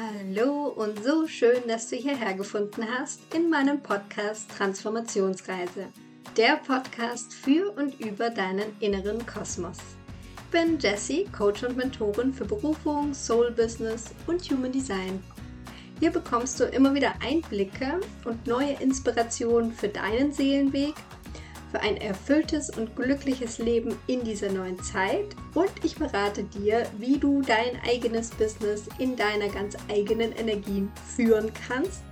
Hallo und so schön, dass du hierher gefunden hast in meinem Podcast Transformationsreise. Der Podcast für und über deinen inneren Kosmos. Ich bin Jessie, Coach und Mentorin für Berufung, Soul Business und Human Design. Hier bekommst du immer wieder Einblicke und neue Inspirationen für deinen Seelenweg für ein erfülltes und glückliches Leben in dieser neuen Zeit und ich berate dir, wie du dein eigenes Business in deiner ganz eigenen Energie führen kannst,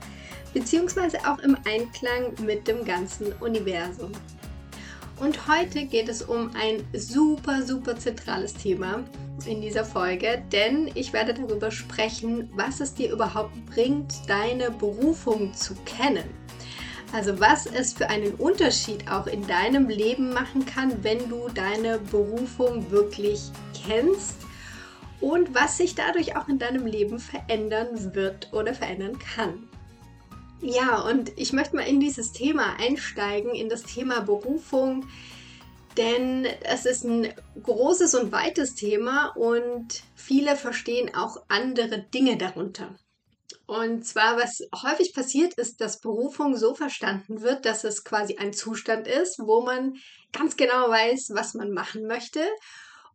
beziehungsweise auch im Einklang mit dem ganzen Universum. Und heute geht es um ein super, super zentrales Thema in dieser Folge, denn ich werde darüber sprechen, was es dir überhaupt bringt, deine Berufung zu kennen. Also was es für einen Unterschied auch in deinem Leben machen kann, wenn du deine Berufung wirklich kennst und was sich dadurch auch in deinem Leben verändern wird oder verändern kann. Ja, und ich möchte mal in dieses Thema einsteigen, in das Thema Berufung, denn es ist ein großes und weites Thema und viele verstehen auch andere Dinge darunter. Und zwar, was häufig passiert, ist, dass Berufung so verstanden wird, dass es quasi ein Zustand ist, wo man ganz genau weiß, was man machen möchte.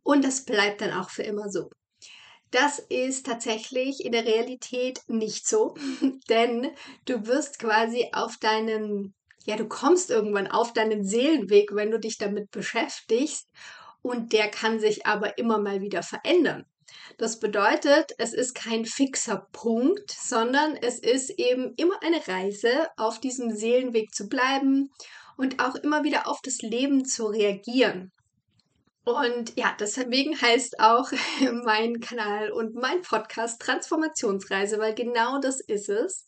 Und das bleibt dann auch für immer so. Das ist tatsächlich in der Realität nicht so, denn du wirst quasi auf deinen, ja, du kommst irgendwann auf deinen Seelenweg, wenn du dich damit beschäftigst und der kann sich aber immer mal wieder verändern. Das bedeutet, es ist kein fixer Punkt, sondern es ist eben immer eine Reise, auf diesem Seelenweg zu bleiben und auch immer wieder auf das Leben zu reagieren. Und ja, deswegen heißt auch mein Kanal und mein Podcast Transformationsreise, weil genau das ist es.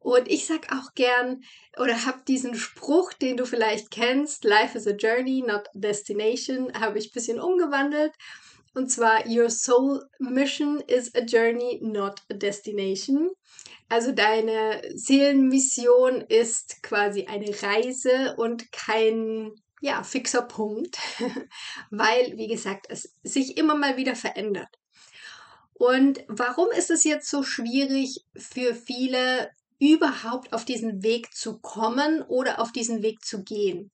Und ich sag auch gern oder habe diesen Spruch, den du vielleicht kennst, Life is a Journey, not a Destination, habe ich ein bisschen umgewandelt. Und zwar, Your Soul Mission is a Journey, not a Destination. Also deine Seelenmission ist quasi eine Reise und kein ja, fixer Punkt, weil, wie gesagt, es sich immer mal wieder verändert. Und warum ist es jetzt so schwierig für viele, überhaupt auf diesen Weg zu kommen oder auf diesen Weg zu gehen?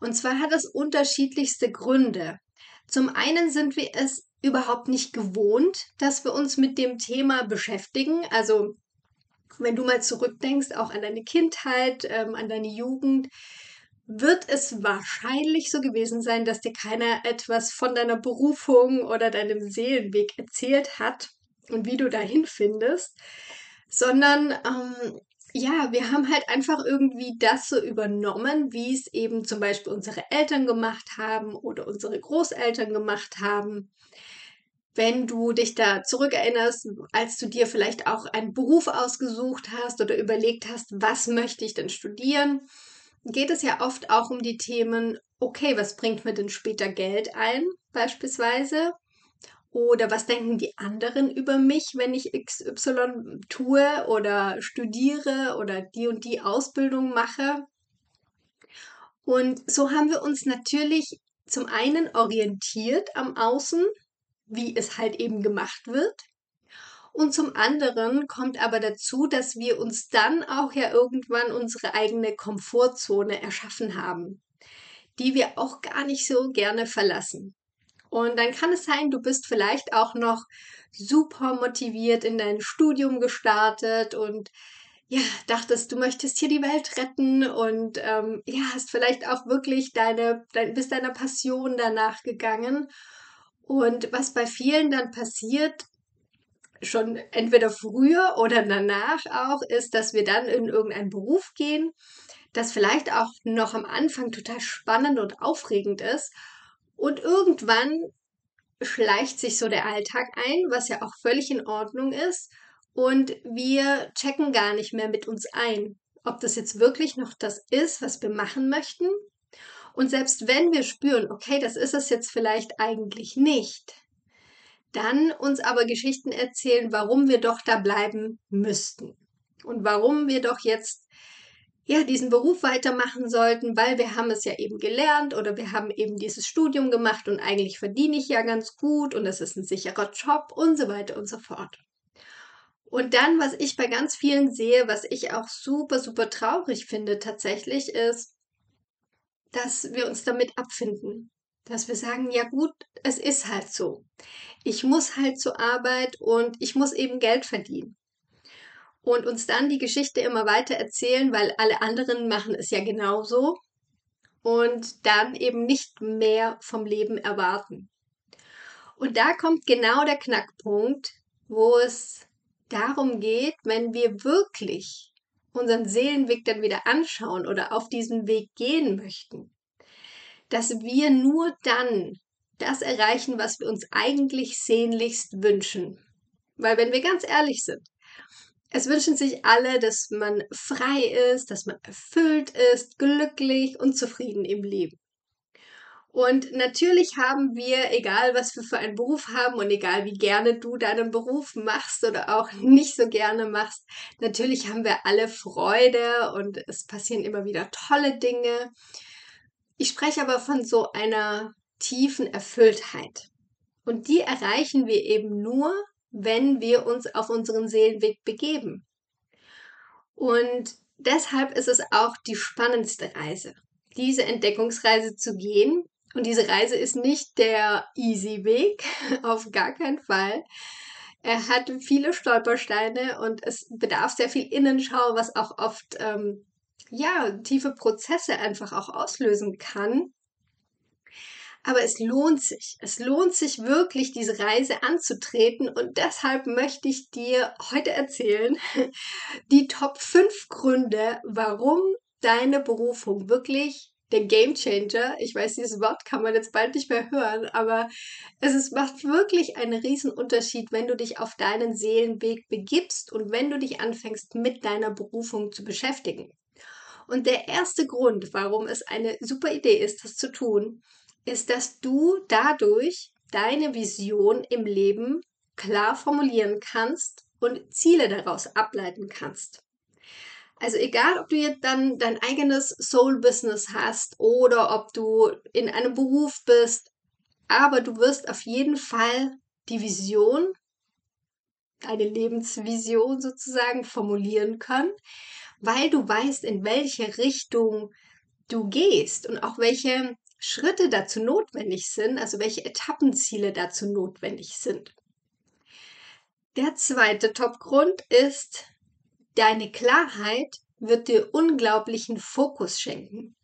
Und zwar hat es unterschiedlichste Gründe. Zum einen sind wir es überhaupt nicht gewohnt, dass wir uns mit dem Thema beschäftigen. Also wenn du mal zurückdenkst, auch an deine Kindheit, ähm, an deine Jugend, wird es wahrscheinlich so gewesen sein, dass dir keiner etwas von deiner Berufung oder deinem Seelenweg erzählt hat und wie du dahin findest, sondern ähm, ja, wir haben halt einfach irgendwie das so übernommen, wie es eben zum Beispiel unsere Eltern gemacht haben oder unsere Großeltern gemacht haben. Wenn du dich da zurückerinnerst, als du dir vielleicht auch einen Beruf ausgesucht hast oder überlegt hast, was möchte ich denn studieren, geht es ja oft auch um die Themen, okay, was bringt mir denn später Geld ein, beispielsweise? Oder was denken die anderen über mich, wenn ich XY tue oder studiere oder die und die Ausbildung mache? Und so haben wir uns natürlich zum einen orientiert am Außen, wie es halt eben gemacht wird. Und zum anderen kommt aber dazu, dass wir uns dann auch ja irgendwann unsere eigene Komfortzone erschaffen haben, die wir auch gar nicht so gerne verlassen. Und dann kann es sein, du bist vielleicht auch noch super motiviert in dein Studium gestartet und ja, dachtest, du möchtest hier die Welt retten und ähm, ja, hast vielleicht auch wirklich deine, dein, bist deiner Passion danach gegangen. Und was bei vielen dann passiert, schon entweder früher oder danach auch, ist, dass wir dann in irgendeinen Beruf gehen, das vielleicht auch noch am Anfang total spannend und aufregend ist und irgendwann schleicht sich so der Alltag ein, was ja auch völlig in Ordnung ist. Und wir checken gar nicht mehr mit uns ein, ob das jetzt wirklich noch das ist, was wir machen möchten. Und selbst wenn wir spüren, okay, das ist es jetzt vielleicht eigentlich nicht, dann uns aber Geschichten erzählen, warum wir doch da bleiben müssten und warum wir doch jetzt ja, diesen Beruf weitermachen sollten, weil wir haben es ja eben gelernt oder wir haben eben dieses Studium gemacht und eigentlich verdiene ich ja ganz gut und es ist ein sicherer Job und so weiter und so fort. Und dann, was ich bei ganz vielen sehe, was ich auch super, super traurig finde tatsächlich, ist, dass wir uns damit abfinden. Dass wir sagen, ja gut, es ist halt so. Ich muss halt zur Arbeit und ich muss eben Geld verdienen. Und uns dann die Geschichte immer weiter erzählen, weil alle anderen machen es ja genauso. Und dann eben nicht mehr vom Leben erwarten. Und da kommt genau der Knackpunkt, wo es darum geht, wenn wir wirklich unseren Seelenweg dann wieder anschauen oder auf diesen Weg gehen möchten, dass wir nur dann das erreichen, was wir uns eigentlich sehnlichst wünschen. Weil wenn wir ganz ehrlich sind, es wünschen sich alle, dass man frei ist, dass man erfüllt ist, glücklich und zufrieden im Leben. Und natürlich haben wir, egal was wir für einen Beruf haben und egal wie gerne du deinen Beruf machst oder auch nicht so gerne machst, natürlich haben wir alle Freude und es passieren immer wieder tolle Dinge. Ich spreche aber von so einer tiefen Erfülltheit. Und die erreichen wir eben nur, wenn wir uns auf unseren Seelenweg begeben. Und deshalb ist es auch die spannendste Reise, diese Entdeckungsreise zu gehen, und diese Reise ist nicht der easy Weg, auf gar keinen Fall. Er hat viele Stolpersteine und es bedarf sehr viel Innenschau, was auch oft ähm, ja tiefe Prozesse einfach auch auslösen kann. Aber es lohnt sich. Es lohnt sich wirklich, diese Reise anzutreten. Und deshalb möchte ich dir heute erzählen, die Top 5 Gründe, warum deine Berufung wirklich der Game Changer. Ich weiß, dieses Wort kann man jetzt bald nicht mehr hören, aber es ist, macht wirklich einen riesen Unterschied, wenn du dich auf deinen Seelenweg begibst und wenn du dich anfängst, mit deiner Berufung zu beschäftigen. Und der erste Grund, warum es eine super Idee ist, das zu tun, ist, dass du dadurch deine Vision im Leben klar formulieren kannst und Ziele daraus ableiten kannst. Also egal, ob du jetzt dann dein eigenes Soul-Business hast oder ob du in einem Beruf bist, aber du wirst auf jeden Fall die Vision, deine Lebensvision sozusagen formulieren können, weil du weißt, in welche Richtung du gehst und auch welche Schritte dazu notwendig sind, also welche Etappenziele dazu notwendig sind. Der zweite Topgrund ist Deine Klarheit wird dir unglaublichen Fokus schenken.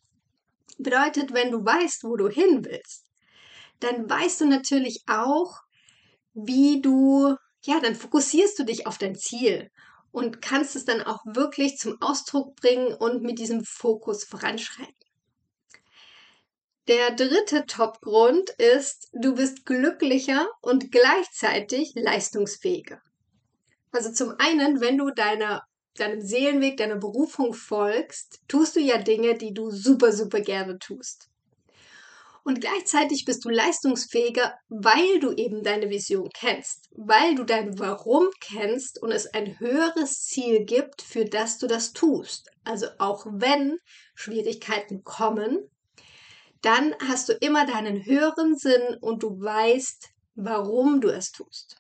Bedeutet, wenn du weißt, wo du hin willst, dann weißt du natürlich auch, wie du, ja, dann fokussierst du dich auf dein Ziel und kannst es dann auch wirklich zum Ausdruck bringen und mit diesem Fokus voranschreiten. Der dritte Topgrund ist, du bist glücklicher und gleichzeitig leistungsfähiger. Also zum einen, wenn du deiner deinem Seelenweg, deiner Berufung folgst, tust du ja Dinge, die du super, super gerne tust. Und gleichzeitig bist du leistungsfähiger, weil du eben deine Vision kennst, weil du dein Warum kennst und es ein höheres Ziel gibt, für das du das tust. Also auch wenn Schwierigkeiten kommen, dann hast du immer deinen höheren Sinn und du weißt, warum du es tust.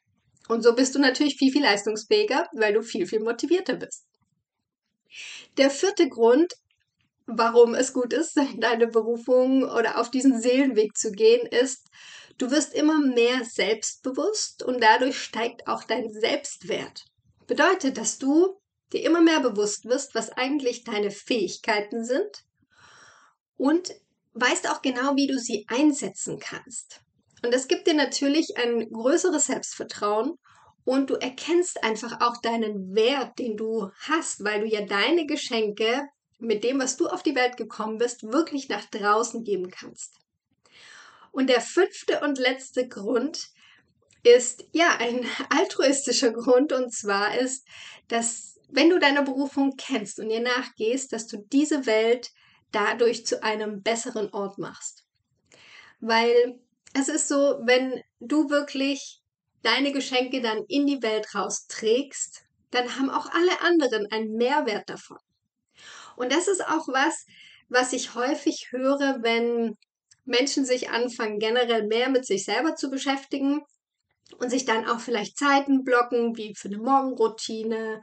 Und so bist du natürlich viel, viel leistungsfähiger, weil du viel, viel motivierter bist. Der vierte Grund, warum es gut ist, deine Berufung oder auf diesen Seelenweg zu gehen, ist, du wirst immer mehr selbstbewusst und dadurch steigt auch dein Selbstwert. Bedeutet, dass du dir immer mehr bewusst wirst, was eigentlich deine Fähigkeiten sind und weißt auch genau, wie du sie einsetzen kannst. Und das gibt dir natürlich ein größeres Selbstvertrauen und du erkennst einfach auch deinen Wert, den du hast, weil du ja deine Geschenke mit dem, was du auf die Welt gekommen bist, wirklich nach draußen geben kannst. Und der fünfte und letzte Grund ist ja ein altruistischer Grund und zwar ist, dass wenn du deine Berufung kennst und ihr nachgehst, dass du diese Welt dadurch zu einem besseren Ort machst. Weil es ist so, wenn du wirklich deine Geschenke dann in die Welt rausträgst, dann haben auch alle anderen einen Mehrwert davon. Und das ist auch was, was ich häufig höre, wenn Menschen sich anfangen, generell mehr mit sich selber zu beschäftigen, und sich dann auch vielleicht Zeiten blocken, wie für eine Morgenroutine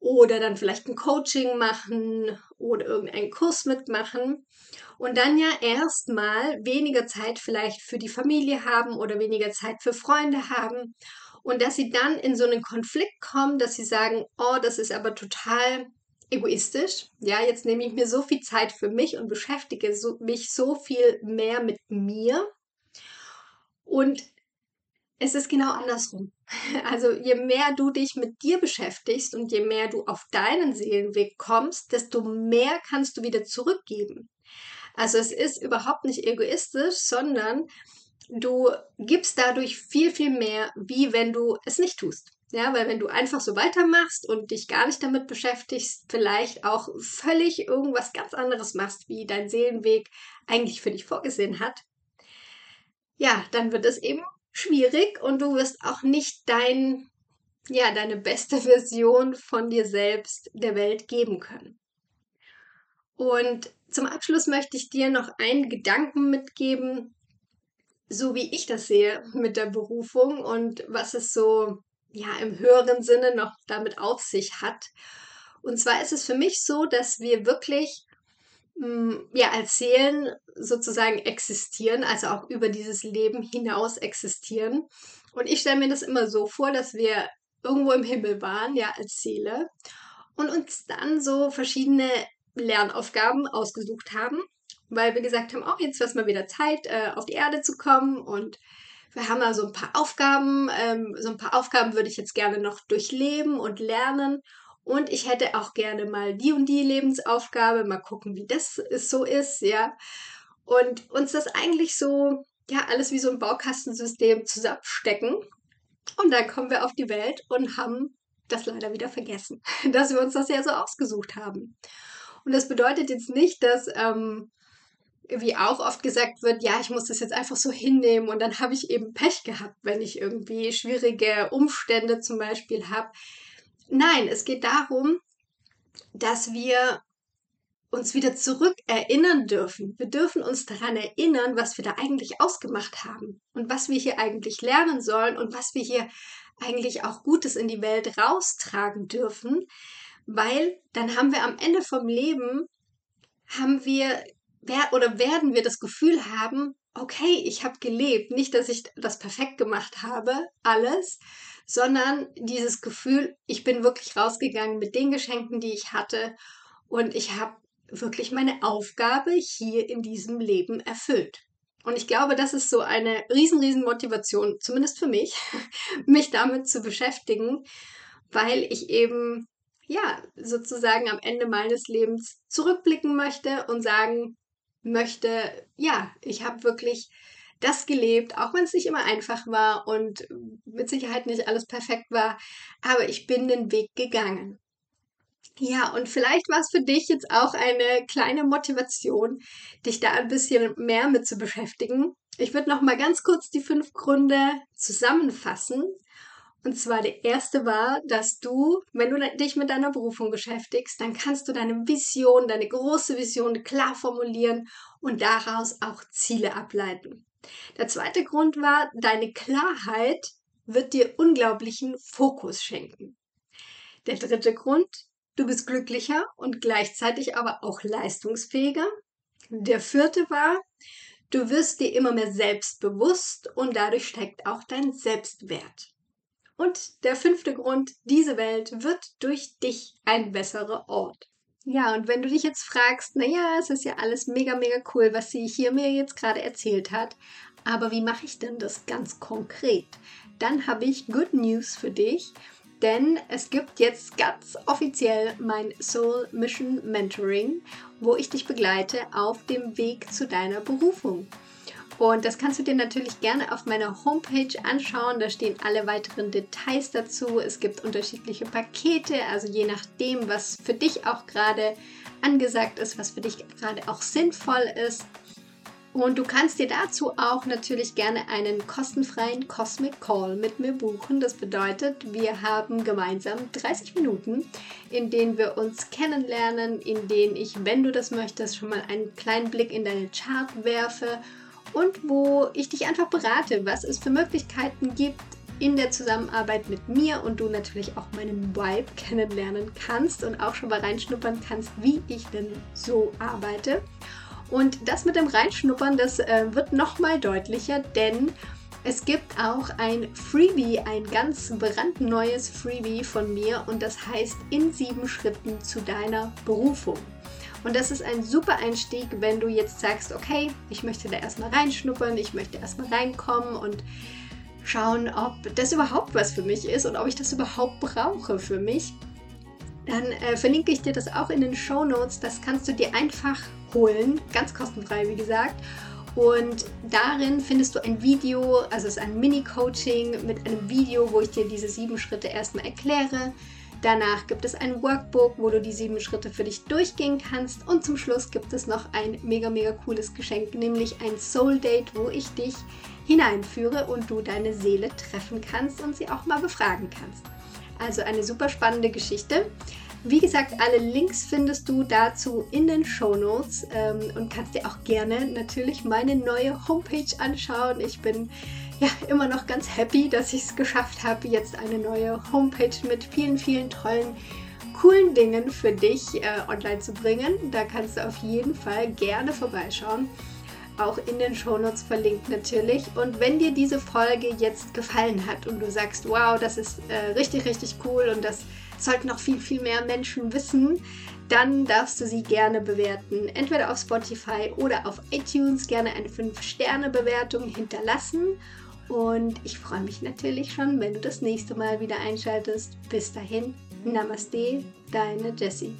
oder dann vielleicht ein Coaching machen oder irgendeinen Kurs mitmachen und dann ja erstmal weniger Zeit vielleicht für die Familie haben oder weniger Zeit für Freunde haben und dass sie dann in so einen Konflikt kommen, dass sie sagen, oh, das ist aber total egoistisch. Ja, jetzt nehme ich mir so viel Zeit für mich und beschäftige so, mich so viel mehr mit mir. Und es ist genau andersrum. Also je mehr du dich mit dir beschäftigst und je mehr du auf deinen Seelenweg kommst, desto mehr kannst du wieder zurückgeben. Also es ist überhaupt nicht egoistisch, sondern du gibst dadurch viel, viel mehr, wie wenn du es nicht tust. Ja, weil wenn du einfach so weitermachst und dich gar nicht damit beschäftigst, vielleicht auch völlig irgendwas ganz anderes machst, wie dein Seelenweg eigentlich für dich vorgesehen hat, ja, dann wird es eben schwierig und du wirst auch nicht dein, ja, deine beste Version von dir selbst der Welt geben können. Und zum Abschluss möchte ich dir noch einen Gedanken mitgeben, so wie ich das sehe mit der Berufung und was es so ja im höheren Sinne noch damit auf sich hat. Und zwar ist es für mich so, dass wir wirklich ja als Seelen sozusagen existieren, also auch über dieses Leben hinaus existieren. Und ich stelle mir das immer so vor, dass wir irgendwo im Himmel waren, ja als Seele, und uns dann so verschiedene Lernaufgaben ausgesucht haben weil wir gesagt haben, auch oh, jetzt wäre es mal wieder Zeit, äh, auf die Erde zu kommen und wir haben da so ein paar Aufgaben. Ähm, so ein paar Aufgaben würde ich jetzt gerne noch durchleben und lernen. Und ich hätte auch gerne mal die und die Lebensaufgabe, mal gucken, wie das so ist, ja. Und uns das eigentlich so, ja, alles wie so ein Baukastensystem zusammenstecken. Und dann kommen wir auf die Welt und haben das leider wieder vergessen, dass wir uns das ja so ausgesucht haben. Und das bedeutet jetzt nicht, dass ähm, wie auch oft gesagt wird, ja, ich muss das jetzt einfach so hinnehmen und dann habe ich eben Pech gehabt, wenn ich irgendwie schwierige Umstände zum Beispiel habe. Nein, es geht darum, dass wir uns wieder zurück erinnern dürfen. Wir dürfen uns daran erinnern, was wir da eigentlich ausgemacht haben und was wir hier eigentlich lernen sollen und was wir hier eigentlich auch Gutes in die Welt raustragen dürfen, weil dann haben wir am Ende vom Leben haben wir oder werden wir das Gefühl haben, okay, ich habe gelebt, nicht, dass ich das perfekt gemacht habe, alles, sondern dieses Gefühl, ich bin wirklich rausgegangen mit den Geschenken, die ich hatte und ich habe wirklich meine Aufgabe hier in diesem Leben erfüllt. Und ich glaube, das ist so eine riesen, riesen Motivation, zumindest für mich, mich damit zu beschäftigen, weil ich eben, ja, sozusagen am Ende meines Lebens zurückblicken möchte und sagen, möchte, ja, ich habe wirklich das gelebt, auch wenn es nicht immer einfach war und mit Sicherheit nicht alles perfekt war, aber ich bin den Weg gegangen. Ja, und vielleicht war es für dich jetzt auch eine kleine Motivation, dich da ein bisschen mehr mit zu beschäftigen. Ich würde noch mal ganz kurz die fünf Gründe zusammenfassen, und zwar der erste war, dass du, wenn du dich mit deiner Berufung beschäftigst, dann kannst du deine Vision, deine große Vision klar formulieren und daraus auch Ziele ableiten. Der zweite Grund war, deine Klarheit wird dir unglaublichen Fokus schenken. Der dritte Grund, du bist glücklicher und gleichzeitig aber auch leistungsfähiger. Der vierte war, du wirst dir immer mehr selbstbewusst und dadurch steigt auch dein Selbstwert. Und der fünfte Grund, diese Welt wird durch dich ein besserer Ort. Ja, und wenn du dich jetzt fragst, naja, es ist ja alles mega, mega cool, was sie hier mir jetzt gerade erzählt hat, aber wie mache ich denn das ganz konkret? Dann habe ich Good News für dich, denn es gibt jetzt ganz offiziell mein Soul Mission Mentoring, wo ich dich begleite auf dem Weg zu deiner Berufung. Und das kannst du dir natürlich gerne auf meiner Homepage anschauen. Da stehen alle weiteren Details dazu. Es gibt unterschiedliche Pakete, also je nachdem, was für dich auch gerade angesagt ist, was für dich gerade auch sinnvoll ist. Und du kannst dir dazu auch natürlich gerne einen kostenfreien Cosmic Call mit mir buchen. Das bedeutet, wir haben gemeinsam 30 Minuten, in denen wir uns kennenlernen, in denen ich, wenn du das möchtest, schon mal einen kleinen Blick in deine Chart werfe und wo ich dich einfach berate, was es für Möglichkeiten gibt, in der Zusammenarbeit mit mir und du natürlich auch meinen Vibe kennenlernen kannst und auch schon mal reinschnuppern kannst, wie ich denn so arbeite. Und das mit dem Reinschnuppern, das äh, wird nochmal deutlicher, denn es gibt auch ein Freebie, ein ganz brandneues Freebie von mir und das heißt in sieben Schritten zu deiner Berufung. Und das ist ein super Einstieg, wenn du jetzt sagst, okay, ich möchte da erstmal reinschnuppern, ich möchte erstmal reinkommen und schauen, ob das überhaupt was für mich ist und ob ich das überhaupt brauche für mich. Dann äh, verlinke ich dir das auch in den Show Notes. Das kannst du dir einfach holen, ganz kostenfrei, wie gesagt. Und darin findest du ein Video, also es ist ein Mini-Coaching mit einem Video, wo ich dir diese sieben Schritte erstmal erkläre. Danach gibt es ein Workbook, wo du die sieben Schritte für dich durchgehen kannst. Und zum Schluss gibt es noch ein mega, mega cooles Geschenk, nämlich ein Soul Date, wo ich dich hineinführe und du deine Seele treffen kannst und sie auch mal befragen kannst. Also eine super spannende Geschichte. Wie gesagt, alle Links findest du dazu in den Show Notes ähm, und kannst dir auch gerne natürlich meine neue Homepage anschauen. Ich bin ja immer noch ganz happy, dass ich es geschafft habe, jetzt eine neue Homepage mit vielen, vielen tollen, coolen Dingen für dich äh, online zu bringen. Da kannst du auf jeden Fall gerne vorbeischauen auch in den Shownotes verlinkt natürlich. Und wenn dir diese Folge jetzt gefallen hat und du sagst, wow, das ist äh, richtig, richtig cool und das sollten noch viel, viel mehr Menschen wissen, dann darfst du sie gerne bewerten. Entweder auf Spotify oder auf iTunes gerne eine 5-Sterne-Bewertung hinterlassen. Und ich freue mich natürlich schon, wenn du das nächste Mal wieder einschaltest. Bis dahin, Namaste, deine Jessie.